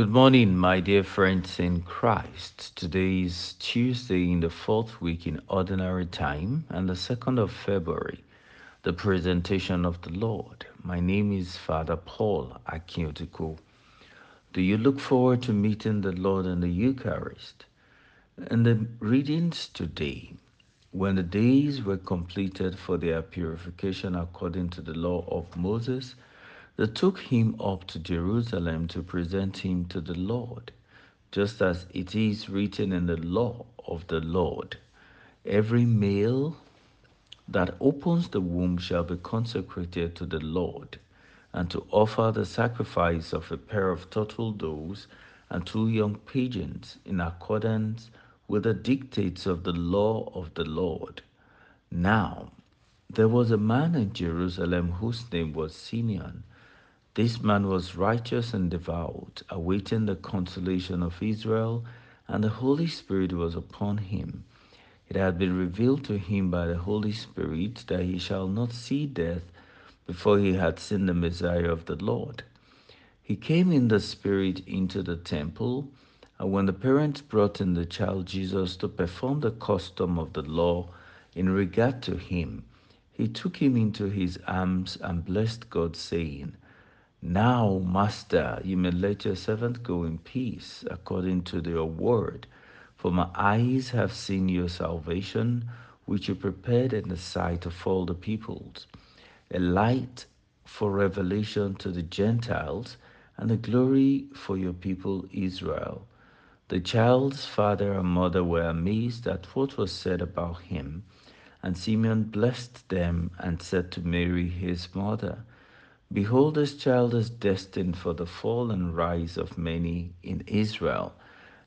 Good morning, my dear friends in Christ. Today is Tuesday in the fourth week in Ordinary Time and the 2nd of February, the presentation of the Lord. My name is Father Paul Akiotiku. Do you look forward to meeting the Lord in the Eucharist? In the readings today, when the days were completed for their purification according to the law of Moses, they took him up to Jerusalem to present him to the Lord, just as it is written in the law of the Lord. Every male that opens the womb shall be consecrated to the Lord, and to offer the sacrifice of a pair of turtle doves and two young pigeons in accordance with the dictates of the law of the Lord. Now, there was a man in Jerusalem whose name was Simeon. This man was righteous and devout, awaiting the consolation of Israel, and the Holy Spirit was upon him. It had been revealed to him by the Holy Spirit that he shall not see death before he had seen the Messiah of the Lord. He came in the Spirit into the temple, and when the parents brought in the child Jesus to perform the custom of the law in regard to him, he took him into his arms and blessed God, saying, now, Master, you may let your servant go in peace according to your word. For my eyes have seen your salvation, which you prepared in the sight of all the peoples, a light for revelation to the Gentiles and a glory for your people Israel. The child's father and mother were amazed at what was said about him, and Simeon blessed them and said to Mary his mother, Behold, this child is destined for the fall and rise of many in Israel,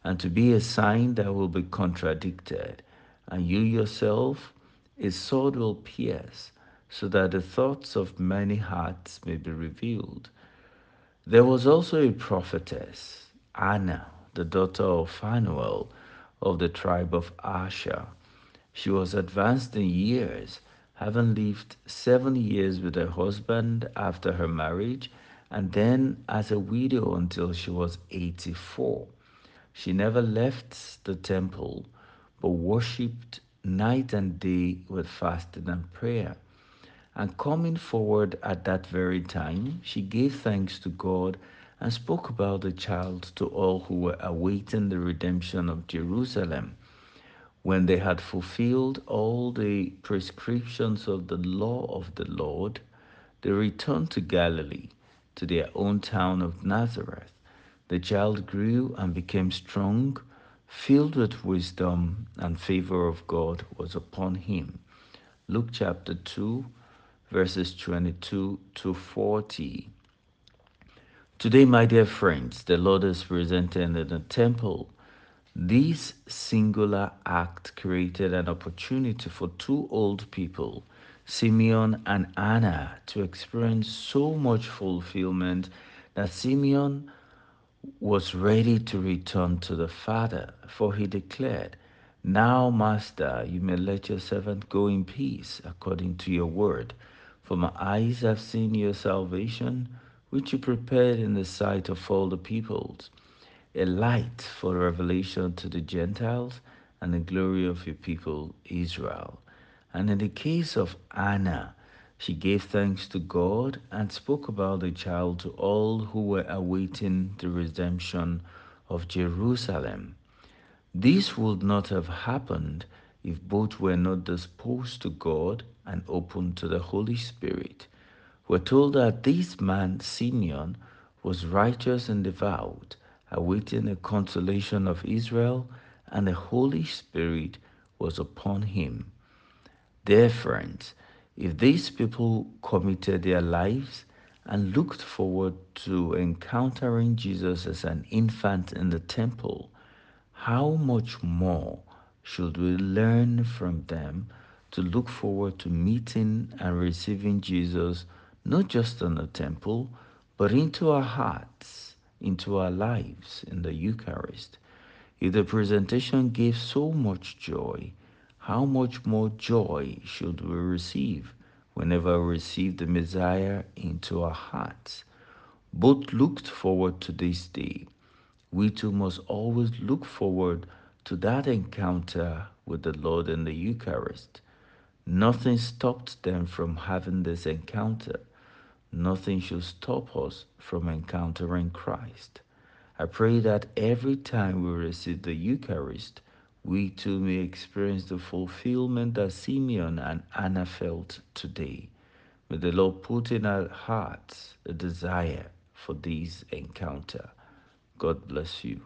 and to be a sign that will be contradicted. And you yourself, a sword will pierce, so that the thoughts of many hearts may be revealed. There was also a prophetess, Anna, the daughter of Phanuel of the tribe of Asher. She was advanced in years having lived seven years with her husband after her marriage and then as a widow until she was 84. She never left the temple but worshipped night and day with fasting and prayer. And coming forward at that very time, she gave thanks to God and spoke about the child to all who were awaiting the redemption of Jerusalem. When they had fulfilled all the prescriptions of the law of the Lord, they returned to Galilee, to their own town of Nazareth. The child grew and became strong, filled with wisdom, and favor of God was upon him. Luke chapter 2, verses 22 to 40. Today, my dear friends, the Lord is presented in the temple this singular act created an opportunity for two old people, Simeon and Anna, to experience so much fulfillment that Simeon was ready to return to the Father, for he declared, Now, Master, you may let your servant go in peace, according to your word. For my eyes have seen your salvation, which you prepared in the sight of all the peoples a light for revelation to the Gentiles and the glory of your people Israel. And in the case of Anna, she gave thanks to God and spoke about the child to all who were awaiting the redemption of Jerusalem. This would not have happened if both were not disposed to God and open to the Holy Spirit. We're told that this man, Simeon, was righteous and devout awaiting the consolation of Israel, and the Holy Spirit was upon him. Dear friends, if these people committed their lives and looked forward to encountering Jesus as an infant in the temple, how much more should we learn from them to look forward to meeting and receiving Jesus not just in the temple, but into our hearts? Into our lives in the Eucharist. If the presentation gave so much joy, how much more joy should we receive whenever we receive the Messiah into our hearts? Both looked forward to this day. we too must always look forward to that encounter with the Lord in the Eucharist. Nothing stopped them from having this encounter. Nothing should stop us from encountering Christ. I pray that every time we receive the Eucharist, we too may experience the fulfillment that Simeon and Anna felt today. May the Lord put in our hearts a desire for this encounter. God bless you.